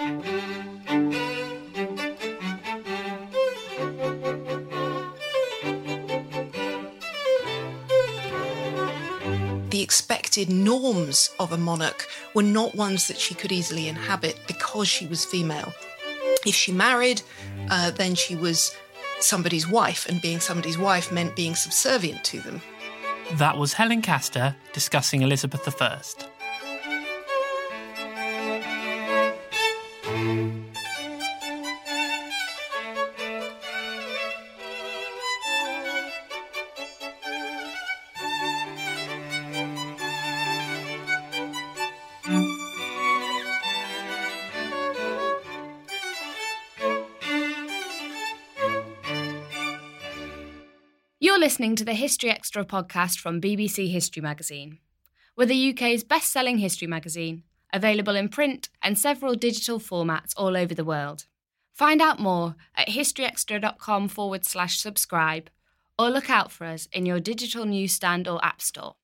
The expected norms of a monarch were not ones that she could easily inhabit because she was female. If she married, uh, then she was somebody's wife, and being somebody's wife meant being subservient to them. That was Helen Castor discussing Elizabeth I. listening to the History Extra podcast from BBC History Magazine. We're the UK's best selling history magazine, available in print and several digital formats all over the world. Find out more at historyextra.com forward slash subscribe or look out for us in your digital newsstand or app store.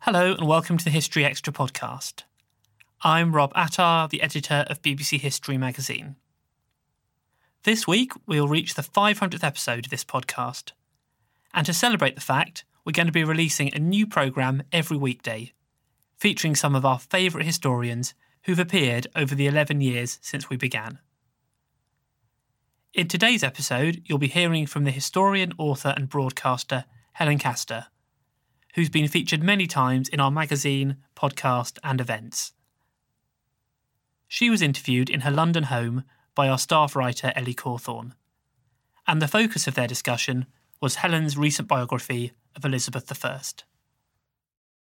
Hello and welcome to the History Extra podcast. I'm Rob Attar, the editor of BBC History Magazine. This week, we'll reach the 500th episode of this podcast. And to celebrate the fact, we're going to be releasing a new programme every weekday, featuring some of our favourite historians who've appeared over the 11 years since we began. In today's episode, you'll be hearing from the historian, author, and broadcaster Helen Castor, who's been featured many times in our magazine, podcast, and events. She was interviewed in her London home by our staff writer Ellie Cawthorne, and the focus of their discussion was Helen's recent biography of Elizabeth I.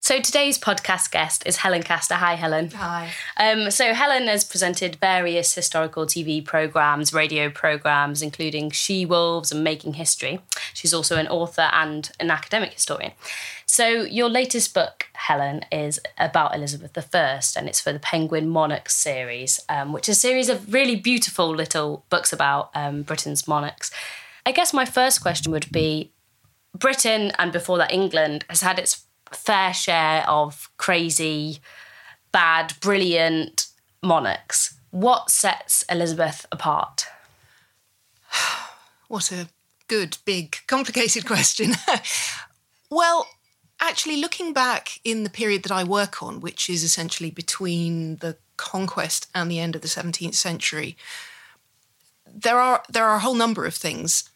So today's podcast guest is Helen Castor. Hi, Helen. Hi. Um, so Helen has presented various historical TV programs, radio programs, including She Wolves and Making History. She's also an author and an academic historian. So your latest book, Helen, is about Elizabeth I, and it's for the Penguin Monarchs series, um, which is a series of really beautiful little books about um, Britain's monarchs. I guess my first question would be Britain, and before that, England, has had its fair share of crazy, bad, brilliant monarchs. What sets Elizabeth apart? What a good, big, complicated question. well, actually, looking back in the period that I work on, which is essentially between the conquest and the end of the 17th century, there are there are a whole number of things.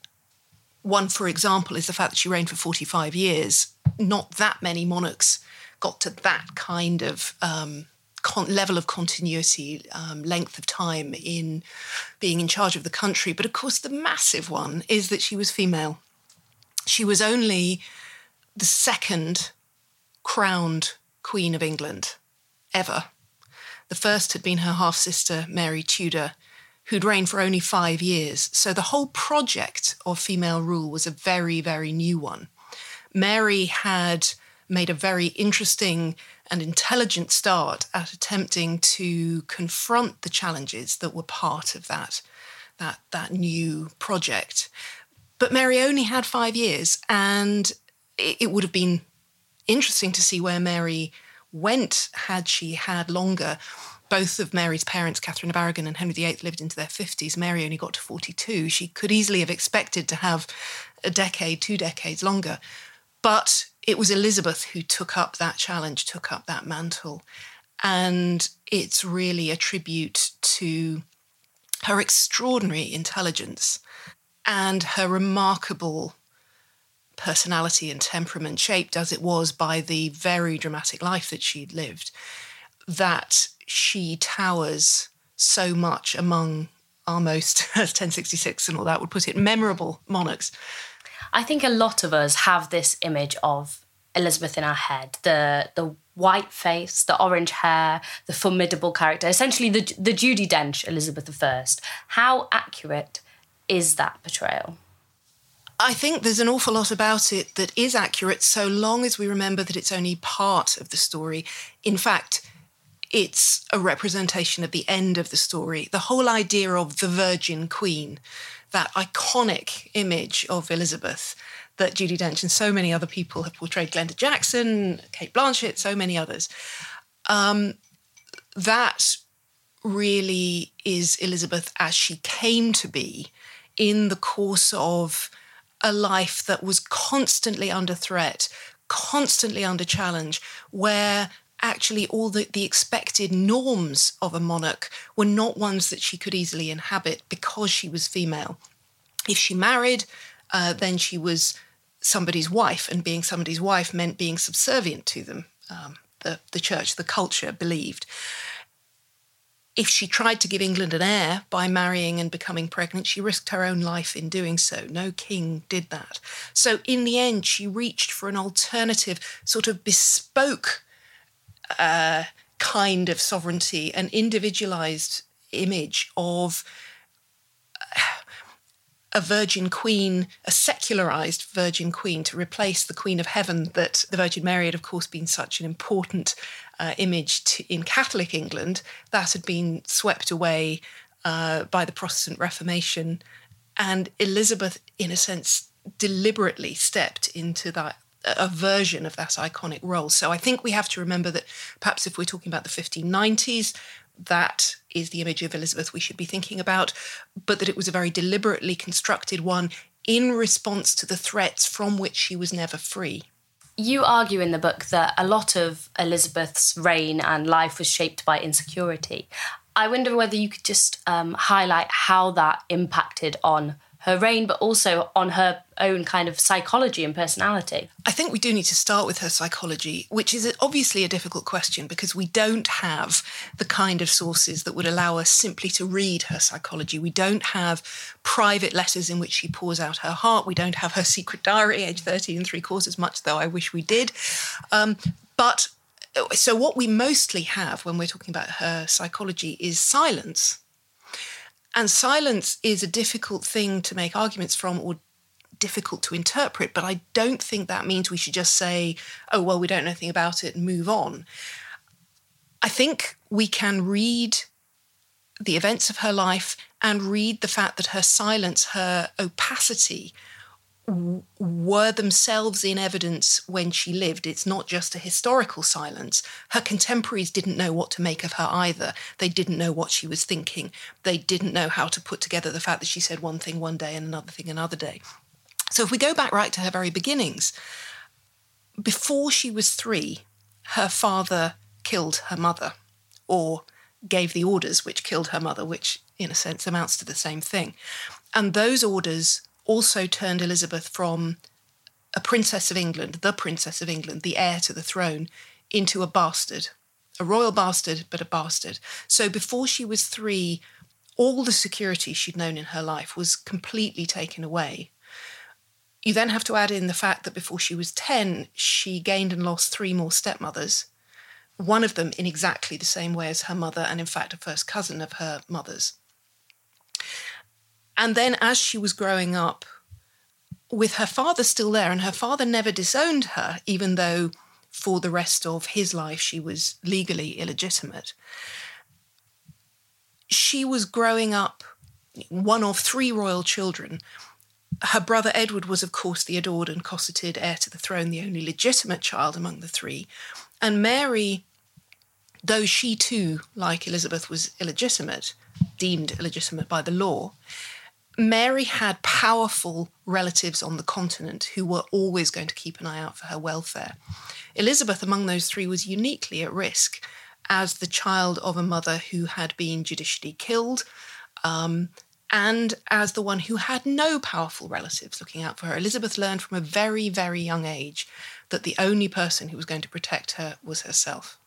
One, for example, is the fact that she reigned for 45 years. Not that many monarchs got to that kind of um, con- level of continuity, um, length of time in being in charge of the country. But of course, the massive one is that she was female. She was only the second crowned Queen of England ever. The first had been her half sister, Mary Tudor, who'd reigned for only five years. So the whole project of female rule was a very, very new one. Mary had made a very interesting and intelligent start at attempting to confront the challenges that were part of that, that, that new project. But Mary only had five years, and it, it would have been interesting to see where Mary went had she had longer. Both of Mary's parents, Catherine of Aragon and Henry VIII, lived into their 50s. Mary only got to 42. She could easily have expected to have a decade, two decades longer. But it was Elizabeth who took up that challenge, took up that mantle. And it's really a tribute to her extraordinary intelligence and her remarkable personality and temperament, shaped as it was by the very dramatic life that she'd lived, that she towers so much among our most, as 1066 and all that would put it, memorable monarchs. I think a lot of us have this image of Elizabeth in our head the the white face, the orange hair, the formidable character, essentially the the Judi Dench Elizabeth I. How accurate is that portrayal? I think there's an awful lot about it that is accurate so long as we remember that it's only part of the story. In fact, it's a representation of the end of the story. The whole idea of the Virgin Queen, that iconic image of Elizabeth that Judi Dench and so many other people have portrayed, Glenda Jackson, Cate Blanchett, so many others. Um, that really is Elizabeth as she came to be in the course of a life that was constantly under threat, constantly under challenge, where actually all the, the expected norms of a monarch were not ones that she could easily inhabit because she was female. If she married, uh, then she was somebody's wife, and being somebody's wife meant being subservient to them. Um, the, the church, the culture believed if she tried to give England an heir by marrying and becoming pregnant, she risked her own life in doing so. No king did that. So, in the end, she reached for an alternative, sort of bespoke uh, kind of sovereignty, an individualized image of a virgin queen, a secularized virgin queen, to replace the Queen of Heaven that the Virgin Mary had, of course, been such an important uh, image to, in Catholic England. That had been swept away uh, by the Protestant Reformation. And Elizabeth, in a sense, deliberately stepped into that a version of that iconic role. So I think we have to remember that perhaps if we're talking about the 1590s, that is the image of Elizabeth we should be thinking about, but that it was a very deliberately constructed one in response to the threats from which she was never free. You argue in the book that a lot of Elizabeth's reign and life was shaped by insecurity. I wonder whether you could just um, highlight how that impacted on her reign, but also on her own kind of psychology and personality? I think we do need to start with her psychology, which is obviously a difficult question because we don't have the kind of sources that would allow us simply to read her psychology. We don't have private letters in which she pours out her heart. We don't have her secret diary, age 30 and three quarters, much though I wish we did. Um, but so, what we mostly have when we're talking about her psychology is silence and silence is a difficult thing to make arguments from or difficult to interpret, but I don't think that means we should just say, oh, well, we don't know anything about it and move on. I think we can read the events of her life and read the fact that her silence, her opacity, were themselves in evidence when she lived. It's not just a historical silence. Her contemporaries didn't know what to make of her either. They didn't know what she was thinking. They didn't know how to put together the fact that she said one thing one day and another thing another day. So if we go back right to her very beginnings, before she was three, her father killed her mother, or gave the orders which killed her mother, which in a sense amounts to the same thing. And those orders also turned Elizabeth from a princess of England, the princess of England, the heir to the throne, into a bastard, a royal bastard, but a bastard. So before she was three, all the security she'd known in her life was completely taken away. You then have to add in the fact that before she was 10, she gained and lost three more stepmothers, one of them in exactly the same way as her mother, and in fact, a first cousin of her mother's. And then as she was growing up, with her father still there, and her father never disowned her, even though for the rest of his life she was legally illegitimate. She was growing up one of three royal children. Her brother Edward was, of course, the adored and cosseted heir to the throne, the only legitimate child among the three. And Mary, though she too, like Elizabeth, was illegitimate, deemed illegitimate by the law, Mary had powerful relatives on the continent who were always going to keep an eye out for her welfare. Elizabeth, among those three, was uniquely at risk as the child of a mother who had been judicially killed um, and as the one who had no powerful relatives looking out for her. Elizabeth learned from a very, very young age that the only person who was going to protect her was herself.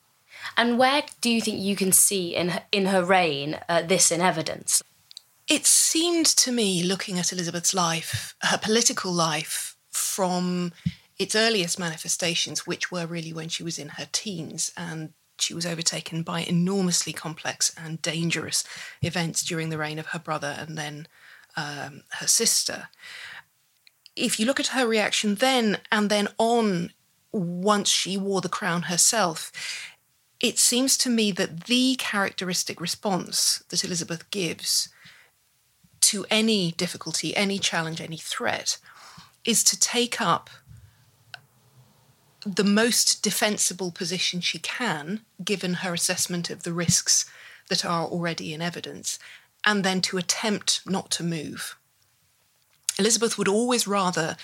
And where do you think you can see in her, in her reign uh, this in evidence? It seemed to me, looking at Elizabeth's life, her political life, from its earliest manifestations, which were really when she was in her teens and she was overtaken by enormously complex and dangerous events during the reign of her brother and then um, her sister. If you look at her reaction then and then on, once she wore the crown herself, it seems to me that the characteristic response that Elizabeth gives to any difficulty, any challenge, any threat, is to take up the most defensible position she can, given her assessment of the risks that are already in evidence, and then to attempt not to move. Elizabeth would always rather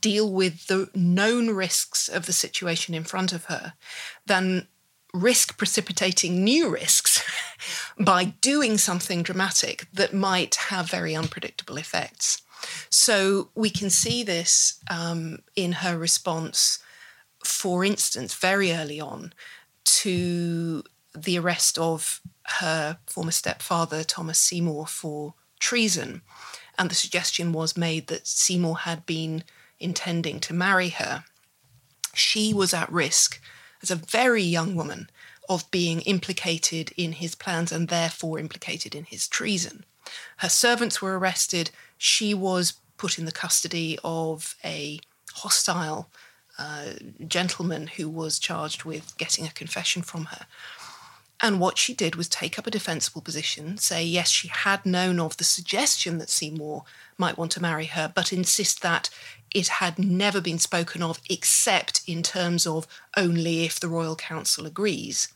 deal with the known risks of the situation in front of her than risk precipitating new risks by doing something dramatic that might have very unpredictable effects. So we can see this um, in her response, for instance, very early on to the arrest of her former stepfather, Thomas Seymour, for treason. And the suggestion was made that Seymour had been intending to marry her. She was at risk as a very young woman of being implicated in his plans and therefore implicated in his treason. Her servants were arrested. She was put in the custody of a hostile uh, gentleman who was charged with getting a confession from her. And what she did was take up a defensible position, say, yes, she had known of the suggestion that Seymour might want to marry her, but insist that it had never been spoken of except in terms of only if the Royal Council agrees.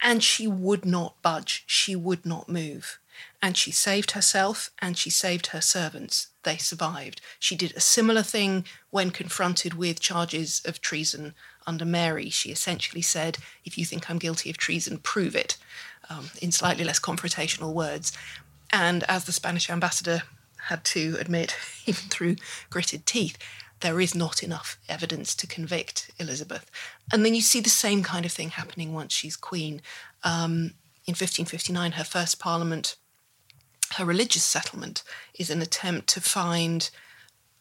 And she would not budge, she would not move. And she saved herself and she saved her servants. They survived. She did a similar thing when confronted with charges of treason under Mary. She essentially said, If you think I'm guilty of treason, prove it, um, in slightly less confrontational words. And as the Spanish ambassador had to admit, even through gritted teeth, there is not enough evidence to convict Elizabeth. And then you see the same kind of thing happening once she's queen. Um, in 1559, her first parliament, her religious settlement is an attempt to find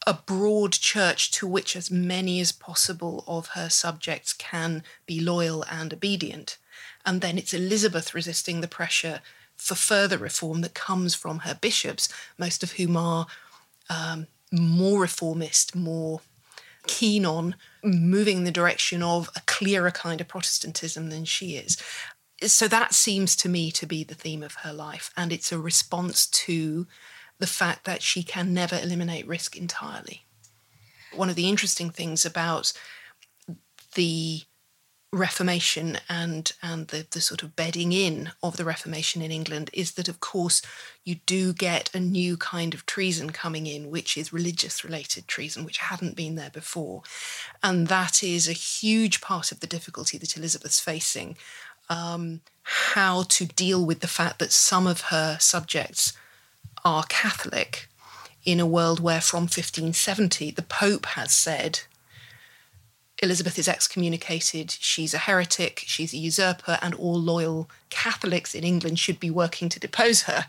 a broad church to which as many as possible of her subjects can be loyal and obedient. And then it's Elizabeth resisting the pressure for further reform that comes from her bishops, most of whom are um, more reformist, more keen on moving in the direction of a clearer kind of Protestantism than she is. So that seems to me to be the theme of her life, and it's a response to the fact that she can never eliminate risk entirely. One of the interesting things about the Reformation and and the, the sort of bedding in of the Reformation in England is that of course you do get a new kind of treason coming in, which is religious related treason, which hadn't been there before. And that is a huge part of the difficulty that Elizabeth's facing. Um, how to deal with the fact that some of her subjects are Catholic in a world where from 1570 the Pope has said Elizabeth is excommunicated, she's a heretic, she's a usurper, and all loyal Catholics in England should be working to depose her.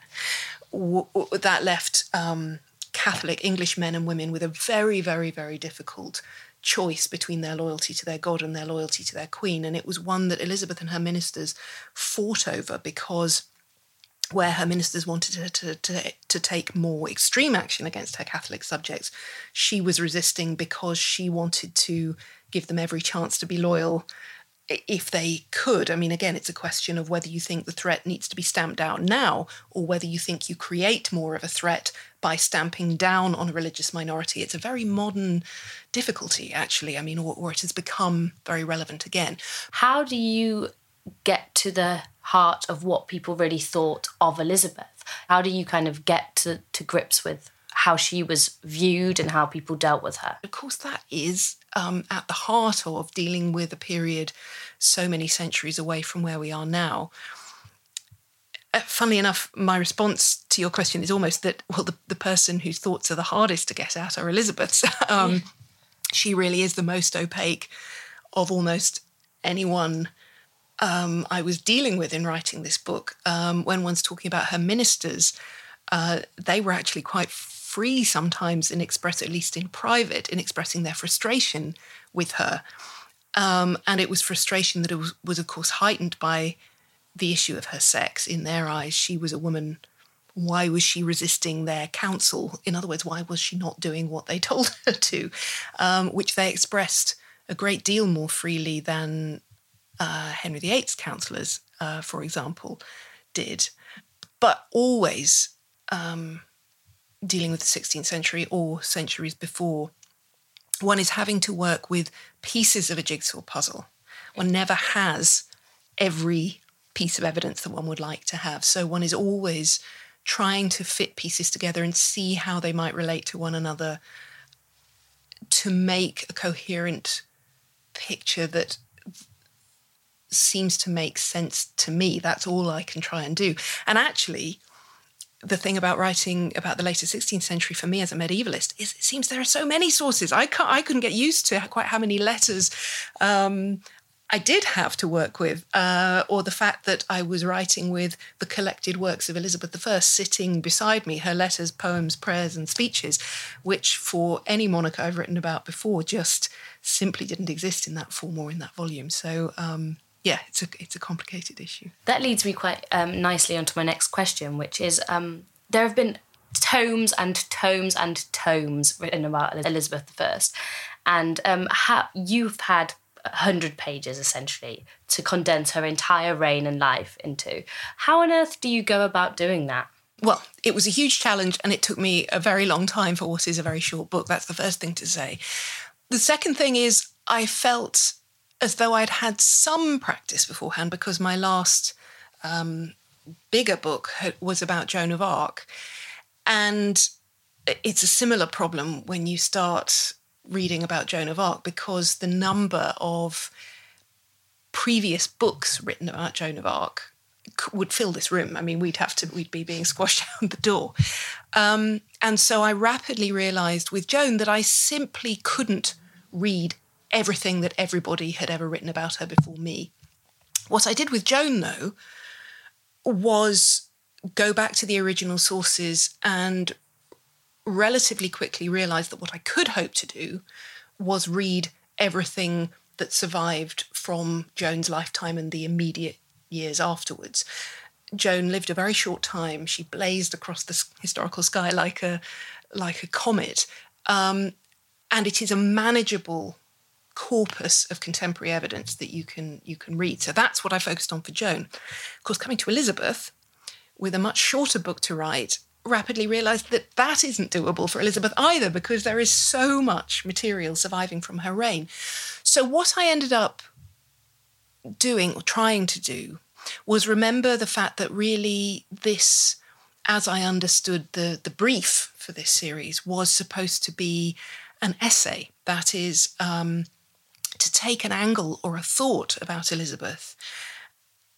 That left um, Catholic English men and women with a very, very, very difficult choice between their loyalty to their God and their loyalty to their Queen. And it was one that Elizabeth and her ministers fought over because where her ministers wanted her to, to, to take more extreme action against her Catholic subjects, she was resisting because she wanted to give them every chance to be loyal if they could. I mean, again, it's a question of whether you think the threat needs to be stamped out now or whether you think you create more of a threat by stamping down on a religious minority. It's a very modern difficulty, actually. I mean, or, or it has become very relevant again. How do you get to the heart of what people really thought of Elizabeth? How do you kind of get to, to grips with how she was viewed and how people dealt with her? Of course, that is um, at the heart of dealing with a period so many centuries away from where we are now. Uh, funnily enough, my response to your question is almost that, well, the, the person whose thoughts are the hardest to get at are Elizabeth's. um. She really is the most opaque of almost anyone um, I was dealing with in writing this book. Um, when one's talking about her ministers, uh, they were actually quite free sometimes in express, at least in private, in expressing their frustration with her. Um, and it was frustration that was, was, of course, heightened by the issue of her sex. In their eyes, she was a woman. Why was she resisting their counsel? In other words, why was she not doing what they told her to? Um, which they expressed a great deal more freely than uh, Henry VIII's counsellors, uh, for example, did, but always um, dealing with the 16th century or centuries before, one is having to work with pieces of a jigsaw puzzle. One never has every piece of evidence that one would like to have. So one is always trying to fit pieces together and see how they might relate to one another to make a coherent picture that seems to make sense to me. That's all I can try and do. And actually, the thing about writing about the later 16th century for me as a medievalist is it seems there are so many sources. I can't, I couldn't get used to quite how many letters um, I did have to work with, uh, or the fact that I was writing with the collected works of Elizabeth I sitting beside me, her letters, poems, prayers, and speeches, which for any monarch I've written about before just simply didn't exist in that form or in that volume. So um, yeah, it's a it's a complicated issue. That leads me quite um, nicely onto my next question, which is um, there have been tomes and tomes and tomes written about Elizabeth I, and um, how, you've had hundred pages essentially to condense her entire reign and life into. How on earth do you go about doing that? Well, it was a huge challenge, and it took me a very long time for what is a very short book. That's the first thing to say. The second thing is, I felt as though I'd had some practice beforehand because my last um, bigger book was about Joan of Arc. And it's a similar problem when you start reading about Joan of Arc because the number of previous books written about Joan of Arc would fill this room. I mean, we'd have to, we'd be being squashed out the door. Um, and so I rapidly realized with Joan that I simply couldn't read everything that everybody had ever written about her before me. What I did with Joan, though, was go back to the original sources and relatively quickly realize that what I could hope to do was read everything that survived from Joan's lifetime and the immediate years afterwards. Joan lived a very short time. She blazed across the historical sky like a like a comet, um, and it is a manageable corpus of contemporary evidence that you can you can read. So that's what I focused on for Joan. Of course, coming to Elizabeth with a much shorter book to write, rapidly realized that that isn't doable for Elizabeth either because there is so much material surviving from her reign. So what I ended up doing or trying to do was remember the fact that really this, as I understood the, the brief for this series, was supposed to be an essay. That is, um, to take an angle or a thought about Elizabeth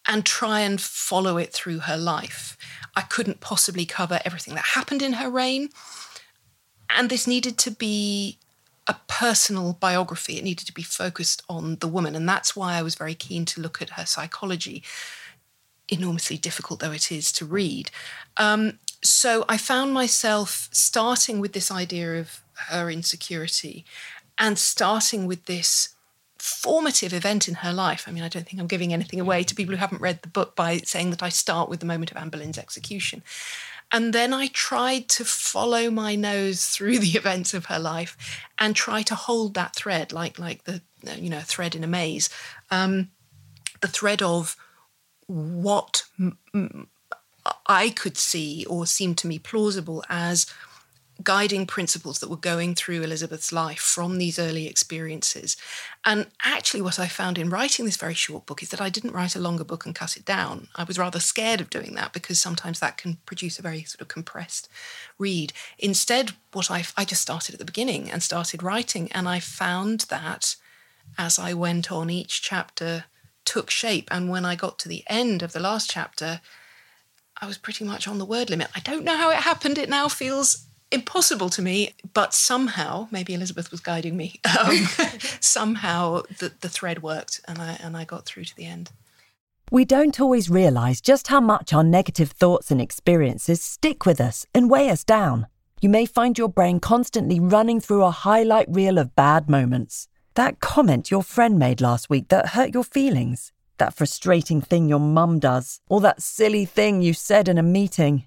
and try and follow it through her life. I couldn't possibly cover everything that happened in her reign. And this needed to be a personal biography. It needed to be focused on the woman. And that's why I was very keen to look at her psychology, enormously difficult though it is to read. Um, so I found myself starting with this idea of her insecurity and starting with this formative event in her life. I mean, I don't think I'm giving anything away to people who haven't read the book by saying that I start with the moment of Anne Boleyn's execution. And then I tried to follow my nose through the events of her life and try to hold that thread, like like the you know thread in a maze, um, the thread of what m- I could see or seemed to me plausible as guiding principles that were going through Elizabeth's life from these early experiences. And actually, what I found in writing this very short book is that I didn't write a longer book and cut it down. I was rather scared of doing that because sometimes that can produce a very sort of compressed read. Instead, what I, I just started at the beginning and started writing, and I found that as I went on, each chapter took shape. And when I got to the end of the last chapter, I was pretty much on the word limit. I don't know how it happened. It now feels impossible to me, but somehow, maybe Elizabeth was guiding me, um, somehow the, the thread worked and I, and I got through to the end. We don't always realise just how much our negative thoughts and experiences stick with us and weigh us down. You may find your brain constantly running through a highlight reel of bad moments. That comment your friend made last week that hurt your feelings, that frustrating thing your mum does, or that silly thing you said in a meeting.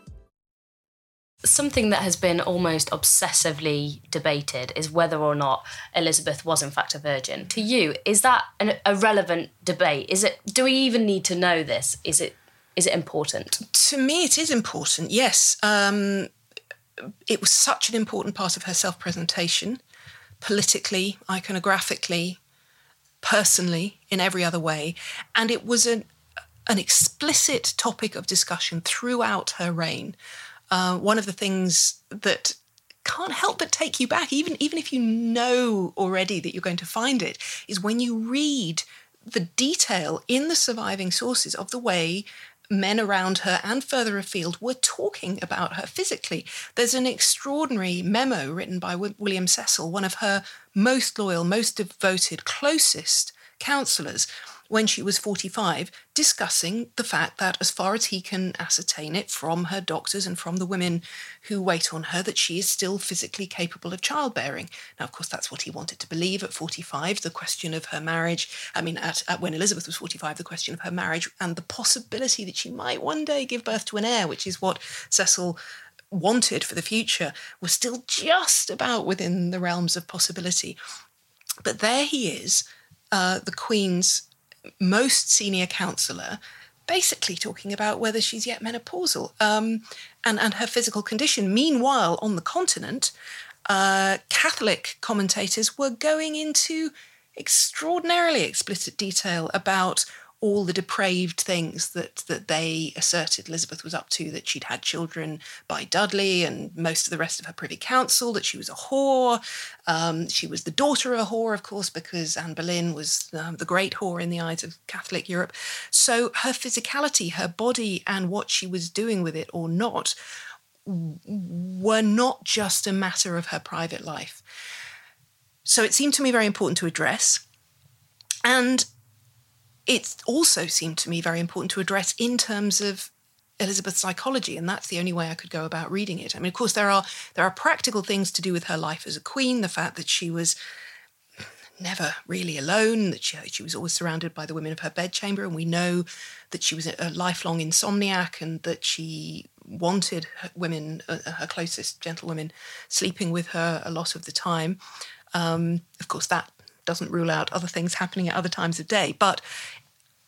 something that has been almost obsessively debated is whether or not Elizabeth was in fact a virgin. To you, is that an, a relevant debate? Is it? Do we even need to know this? Is it? Is it important? To me, it is important. Yes, um, it was such an important part of her self-presentation, politically, iconographically, personally, in every other way, and it was an an explicit topic of discussion throughout her reign uh, one of the things that can't help but take you back, even even if you know already that you're going to find it, is when you read the detail in the surviving sources of the way men around her and further afield were talking about her physically. There's an extraordinary memo written by William Cecil, one of her most loyal, most devoted, closest counselors, when she was 45, discussing the fact that, as far as he can ascertain it from her doctors and from the women who wait on her, that she is still physically capable of childbearing. Now, of course, that's what he wanted to believe at 45. The question of her marriage, I mean, at, at when Elizabeth was 45, the question of her marriage and the possibility that she might one day give birth to an heir, which is what Cecil wanted for the future, was still just about within the realms of possibility. But there he is, uh, the Queen's most senior counsellor, basically talking about whether she's yet menopausal um, and, and her physical condition. Meanwhile, on the continent, uh, Catholic commentators were going into extraordinarily explicit detail about all the depraved things that that they asserted Elizabeth was up to, that she'd had children by Dudley and most of the rest of her privy council, that she was a whore. Um, she was the daughter of a whore, of course, because Anne Boleyn was um, the great whore in the eyes of Catholic Europe. So her physicality, her body, and what she was doing with it or not were not just a matter of her private life. So it seemed to me very important to address. And it also seemed to me very important to address in terms of Elizabeth's psychology, and that's the only way I could go about reading it. I mean, of course, there are there are practical things to do with her life as a queen. The fact that she was never really alone, that she, she was always surrounded by the women of her bedchamber, and we know that she was a, lifelong insomniac and that she wanted women, uh, her closest gentlewomen, sleeping with her a lot of the time. Um, of course, that doesn't rule out other things happening at other times of day. But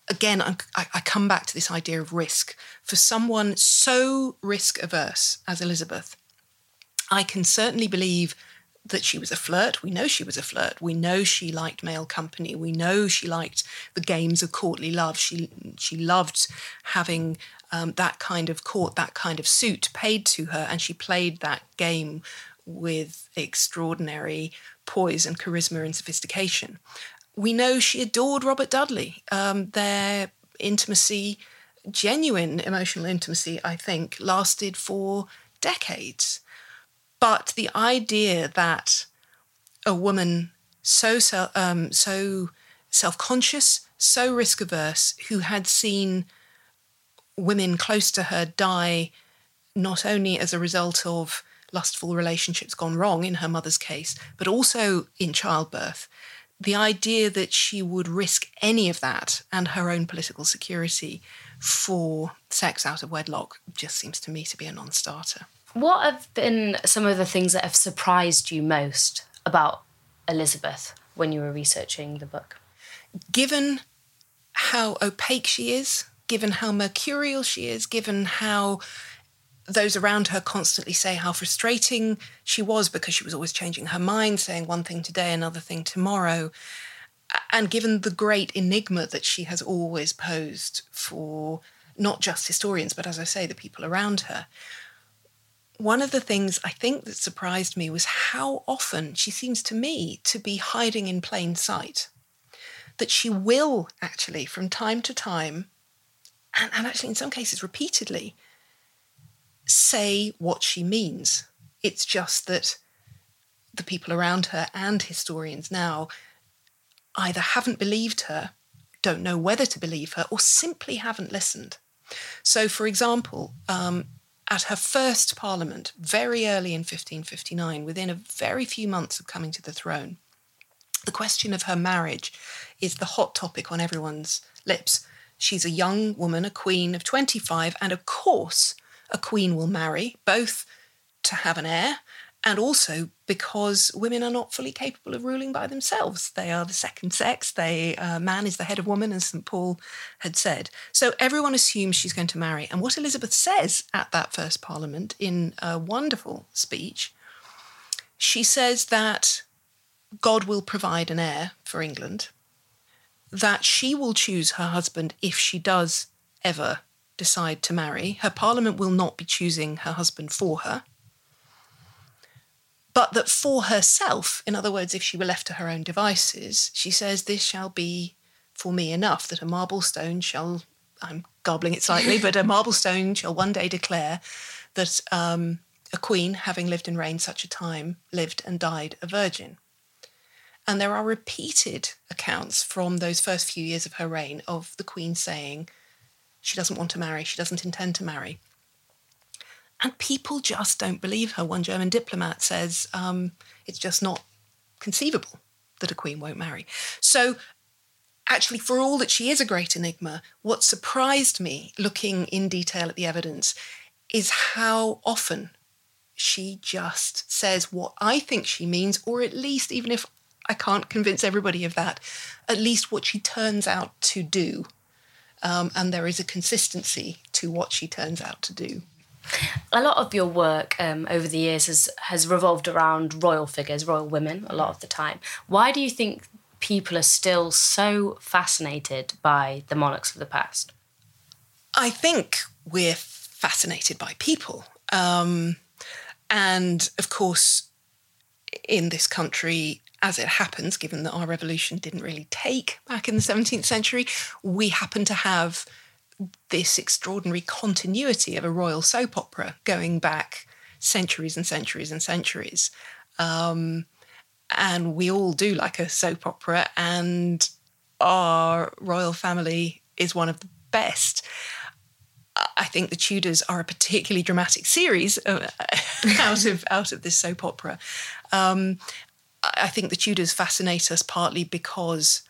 again, I, I come back to this idea of risk. For someone so risk averse as Elizabeth, I can certainly believe that she was a flirt. We know she was a flirt. We know she liked male company. We know she liked the games of courtly love. She she loved having um, that kind of court, that kind of suit paid to her, and she played that game with extraordinary poise and charisma and sophistication. We know she adored Robert Dudley. Um, their intimacy, genuine emotional intimacy, I think, lasted for decades. But the idea that a woman so um, so self-conscious, so risk-averse, who had seen women close to her die not only as a result of lustful relationships gone wrong in her mother's case, but also in childbirth. The idea that she would risk any of that and her own political security for sex out of wedlock just seems to me to be a non starter. What have been some of the things that have surprised you most about Elizabeth when you were researching the book? Given how opaque she is, given how mercurial she is, given how those around her constantly say how frustrating she was because she was always changing her mind, saying one thing today, another thing tomorrow. And given the great enigma that she has always posed for not just historians, but as I say, the people around her, one of the things I think that surprised me was how often she seems to me to be hiding in plain sight. That she will actually, from time to time, and, and actually in some cases repeatedly, say what she means. It's just that the people around her and historians now either haven't believed her, don't know whether to believe her, or simply haven't listened. So, for example, um, at her first parliament, very early in 1559, within a very few months of coming to the throne, the question of her marriage is the hot topic on everyone's lips. She's a young woman, a queen of 25, and of course, a queen will marry, both to have an heir and also because women are not fully capable of ruling by themselves. They are the second sex. They uh, man is the head of woman, as St Paul had said. So everyone assumes she's going to marry. And what Elizabeth says at that first Parliament in a wonderful speech, she says that God will provide an heir for England, that she will choose her husband if she does ever decide to marry, her parliament will not be choosing her husband for her. But that for herself, in other words, if she were left to her own devices, she says, This shall be for me enough that a marble stone shall, I'm garbling it slightly, but a marble stone shall one day declare that um, a queen, having lived and reigned such a time, lived and died a virgin. And there are repeated accounts from those first few years of her reign of the Queen saying she doesn't want to marry, she doesn't intend to marry. And people just don't believe her. One German diplomat says um, it's just not conceivable that a queen won't marry. So, actually, for all that she is a great enigma, what surprised me looking in detail at the evidence is how often she just says what I think she means, or at least, even if I can't convince everybody of that, at least what she turns out to do. Um, and there is a consistency to what she turns out to do. A lot of your work um, over the years has, has revolved around royal figures, royal women, a lot of the time. Why do you think people are still so fascinated by the monarchs of the past? I think we're fascinated by people. Um, and of course, in this country, as it happens, given that our revolution didn't really take back in the 17th century, we happen to have this extraordinary continuity of a royal soap opera going back centuries and centuries and centuries. Um, and we all do like a soap opera, and our royal family is one of the best. I think the Tudors are a particularly dramatic series uh, out of out of this soap opera. Um, I think the Tudors fascinate us partly because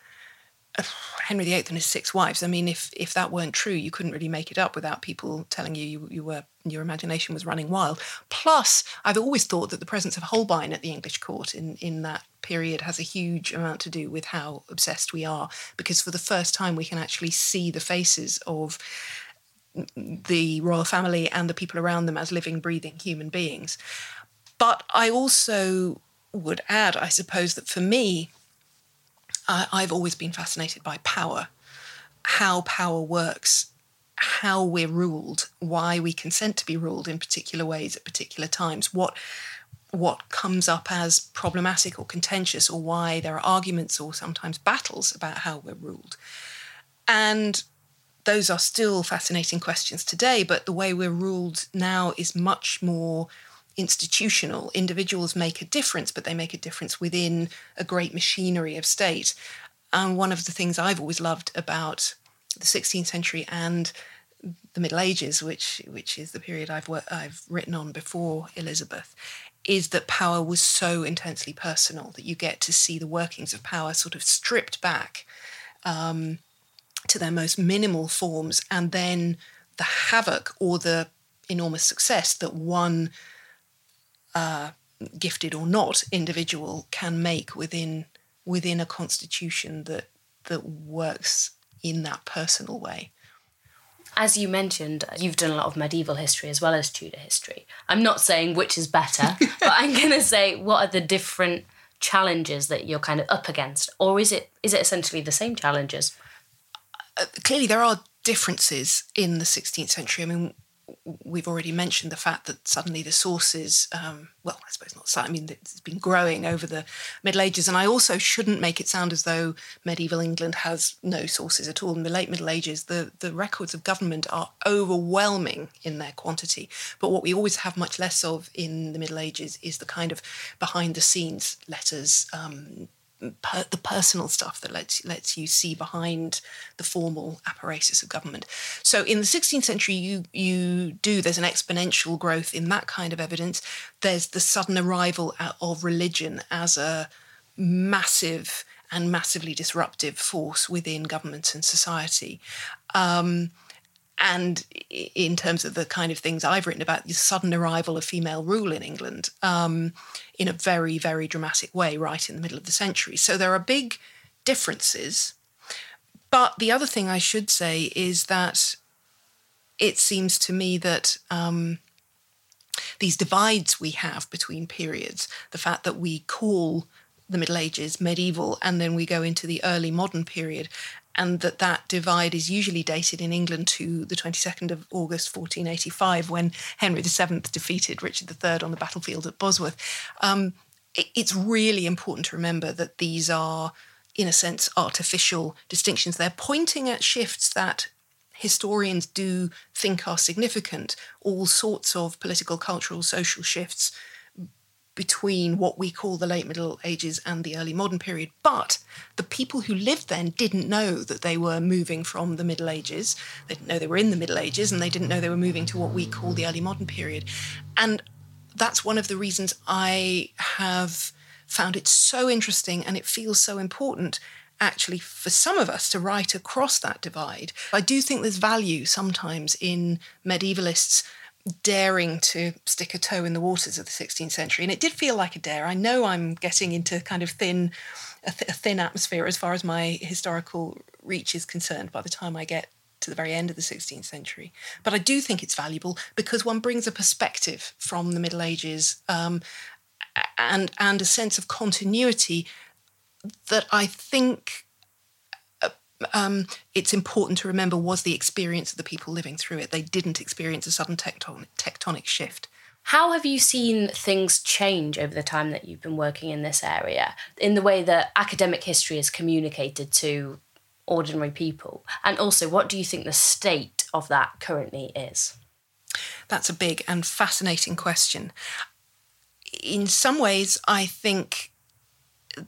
Henry VIII and his six wives. I mean, if if that weren't true, you couldn't really make it up without people telling you you, you were your imagination was running wild. Plus, I've always thought that the presence of Holbein at the English court in in that period has a huge amount to do with how obsessed we are, because for the first time we can actually see the faces of the royal family and the people around them as living, breathing human beings. But I also would add, I suppose, that for me, I, I've always been fascinated by power, how power works, how we're ruled, why we consent to be ruled in particular ways at particular times, what what comes up as problematic or contentious, or why there are arguments or sometimes battles about how we're ruled. And those are still fascinating questions today, but the way we're ruled now is much more institutional. Individuals make a difference, but they make a difference within a great machinery of state. And one of the things I've always loved about the 16th century and the Middle Ages, which which is the period I've I've written on before Elizabeth, is that power was so intensely personal that you get to see the workings of power sort of stripped back um, to their most minimal forms, and then the havoc or the enormous success that one uh, gifted or not individual can make within within a constitution that that works in that personal way. As you mentioned, you've done a lot of medieval history as well as Tudor history. I'm not saying which is better, but I'm going to say what are the different challenges that you're kind of up against, or is it is it essentially the same challenges? Uh, clearly, there are differences in the 16th century. I mean, we've already mentioned the fact that suddenly the sources, um, well, I suppose not, I mean, it's been growing over the Middle Ages. And I also shouldn't make it sound as though medieval England has no sources at all. In the late Middle Ages, the, the records of government are overwhelming in their quantity. But what we always have much less of in the Middle Ages is the kind of behind the scenes letters, um, per, the personal stuff that lets lets you see behind the formal apparatus of government. So in the 16th century, you you do there's an exponential growth in that kind of evidence. There's the sudden arrival of religion as a massive and massively disruptive force within government and society. Um, and in terms of the kind of things I've written about, the sudden arrival of female rule in England um, in a very, very dramatic way right in the middle of the century. So there are big differences. But the other thing I should say is that it seems to me that um, these divides we have between periods, the fact that we call the Middle Ages medieval and then we go into the early modern period and that that divide is usually dated in England to the 22nd of August 1485 when Henry VII defeated Richard III on the battlefield at Bosworth. Um, it, it's really important to remember that these are, in a sense, artificial distinctions. They're pointing at shifts that historians do think are significant, all sorts of political, cultural, social shifts between what we call the late Middle Ages and the early modern period. But the people who lived then didn't know that they were moving from the Middle Ages. They didn't know they were in the Middle Ages and they didn't know they were moving to what we call the early modern period. And that's one of the reasons I have found it so interesting and it feels so important actually for some of us to write across that divide. I do think there's value sometimes in medievalists daring to stick a toe in the waters of the 16th century. And it did feel like a dare. I know I'm getting into kind of thin, a, th- a thin atmosphere as far as my historical reach is concerned by the time I get to the very end of the 16th century. But I do think it's valuable because one brings a perspective from the Middle Ages um, and and a sense of continuity that I think um, it's important to remember was the experience of the people living through it. They didn't experience a sudden tectonic, tectonic shift. How have you seen things change over the time that you've been working in this area in the way that academic history is communicated to ordinary people? And also, what do you think the state of that currently is? That's a big and fascinating question. In some ways, I think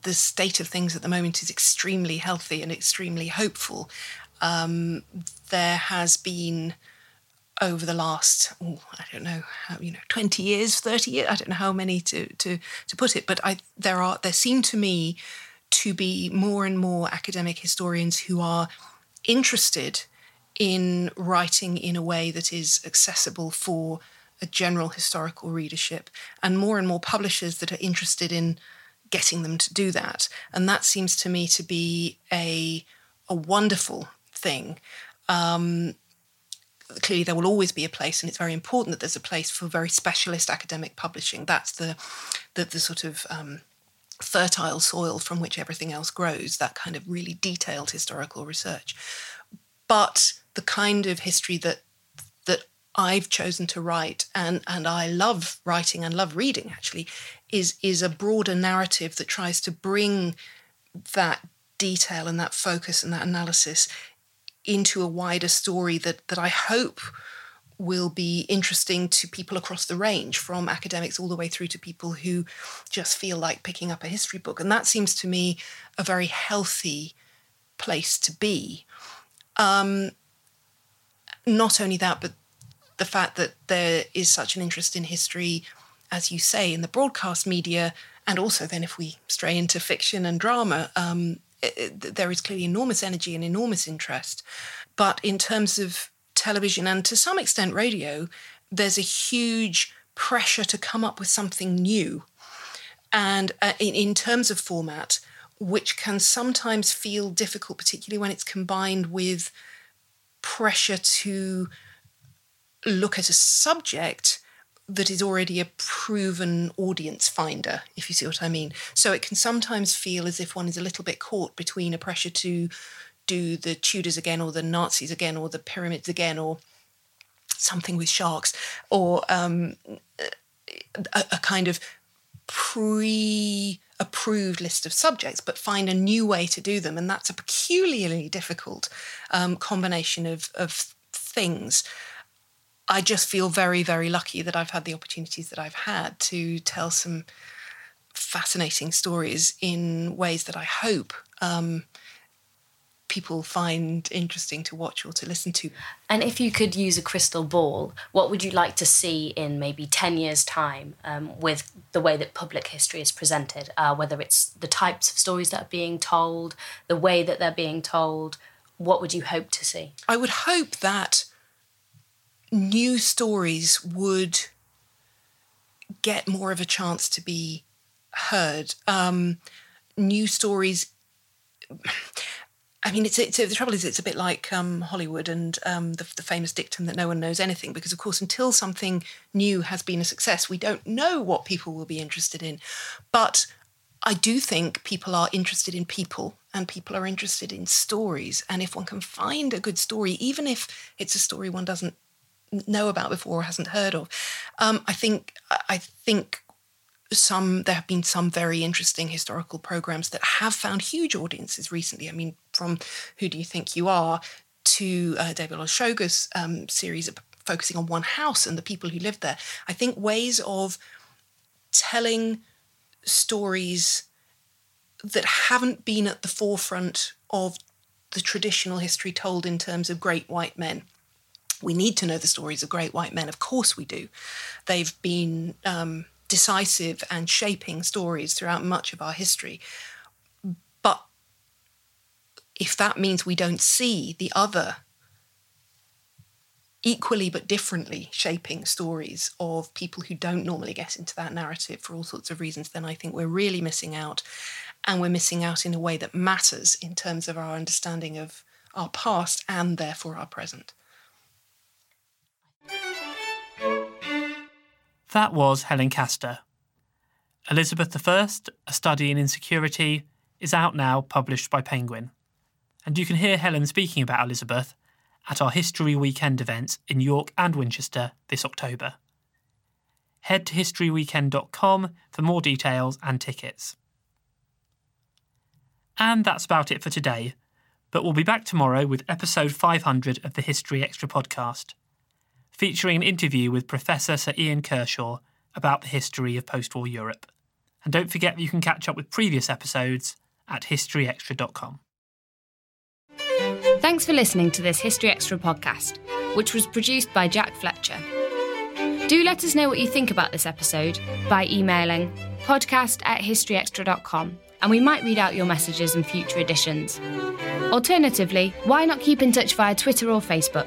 the state of things at the moment is extremely healthy and extremely hopeful. Um, there has been over the last oh, I don't know how you know 20 years 30 years I don't know how many to to to put it but I there are there seem to me to be more and more academic historians who are interested in writing in a way that is accessible for a general historical readership and more and more publishers that are interested in getting them to do that. And that seems to me to be a, a wonderful thing. Um, clearly, there will always be a place, and it's very important that there's a place for very specialist academic publishing. That's the, the, the sort of um, fertile soil from which everything else grows, that kind of really detailed historical research. But the kind of history that that I've chosen to write and and I love writing and love reading actually is is a broader narrative that tries to bring that detail and that focus and that analysis into a wider story that that I hope will be interesting to people across the range from academics all the way through to people who just feel like picking up a history book. And that seems to me a very healthy place to be. Um, not only that but the fact that there is such an interest in history, as you say, in the broadcast media, and also then if we stray into fiction and drama, um, it, it, there is clearly enormous energy and enormous interest. But in terms of television and to some extent radio, there's a huge pressure to come up with something new. And uh, in, in terms of format, which can sometimes feel difficult, particularly when it's combined with pressure to look at a subject that is already a proven audience finder, if you see what I mean. So it can sometimes feel as if one is a little bit caught between a pressure to do the Tudors again, or the Nazis again, or the pyramids again, or something with sharks, or um, a, a kind of pre approved list of subjects, but find a new way to do them. And that's a peculiarly difficult um, combination of, of things. I just feel very, very lucky that I've had the opportunities that I've had to tell some fascinating stories in ways that I hope um, people find interesting to watch or to listen to. And if you could use a crystal ball, what would you like to see in maybe 10 years' time um, with the way that public history is presented? Uh, whether it's the types of stories that are being told, the way that they're being told, what would you hope to see? I would hope that new stories would get more of a chance to be heard. Um, new stories. I mean, it's, it's, the trouble is, it's a bit like um, Hollywood and um, the, the, famous dictum that no one knows anything, because of course, until something new has been a success, we don't know what people will be interested in. But I do think people are interested in people and people are interested in stories. And if one can find a good story, even if it's a story one doesn't know about before or hasn't heard of. Um, I think I think some there have been some very interesting historical programs that have found huge audiences recently. I mean, from Who Do You Think You Are to uh, David Olusoga's um, series focusing on one house and the people who lived there. I think ways of telling stories that haven't been at the forefront of the traditional history told in terms of great white men. We need to know the stories of great white men, of course we do. They've been um, decisive and shaping stories throughout much of our history. But if that means we don't see the other equally but differently shaping stories of people who don't normally get into that narrative for all sorts of reasons, then I think we're really missing out. And we're missing out in a way that matters in terms of our understanding of our past and therefore our present. That was Helen Castor. Elizabeth I, A Study in Insecurity, is out now, published by Penguin. And you can hear Helen speaking about Elizabeth at our History Weekend events in York and Winchester this October. Head to historyweekend.com for more details and tickets. And that's about it for today, but we'll be back tomorrow with episode 500 of the History Extra podcast, featuring an interview with Professor Sir Ian Kershaw about the history of post war Europe. And don't forget that you can catch up with previous episodes at historyextra.com. Thanks for listening to this History Extra podcast, which was produced by Jack Fletcher. Do let us know what you think about this episode by emailing podcast at historyextra.com and we might read out your messages in future editions. Alternatively, why not keep in touch via Twitter or Facebook,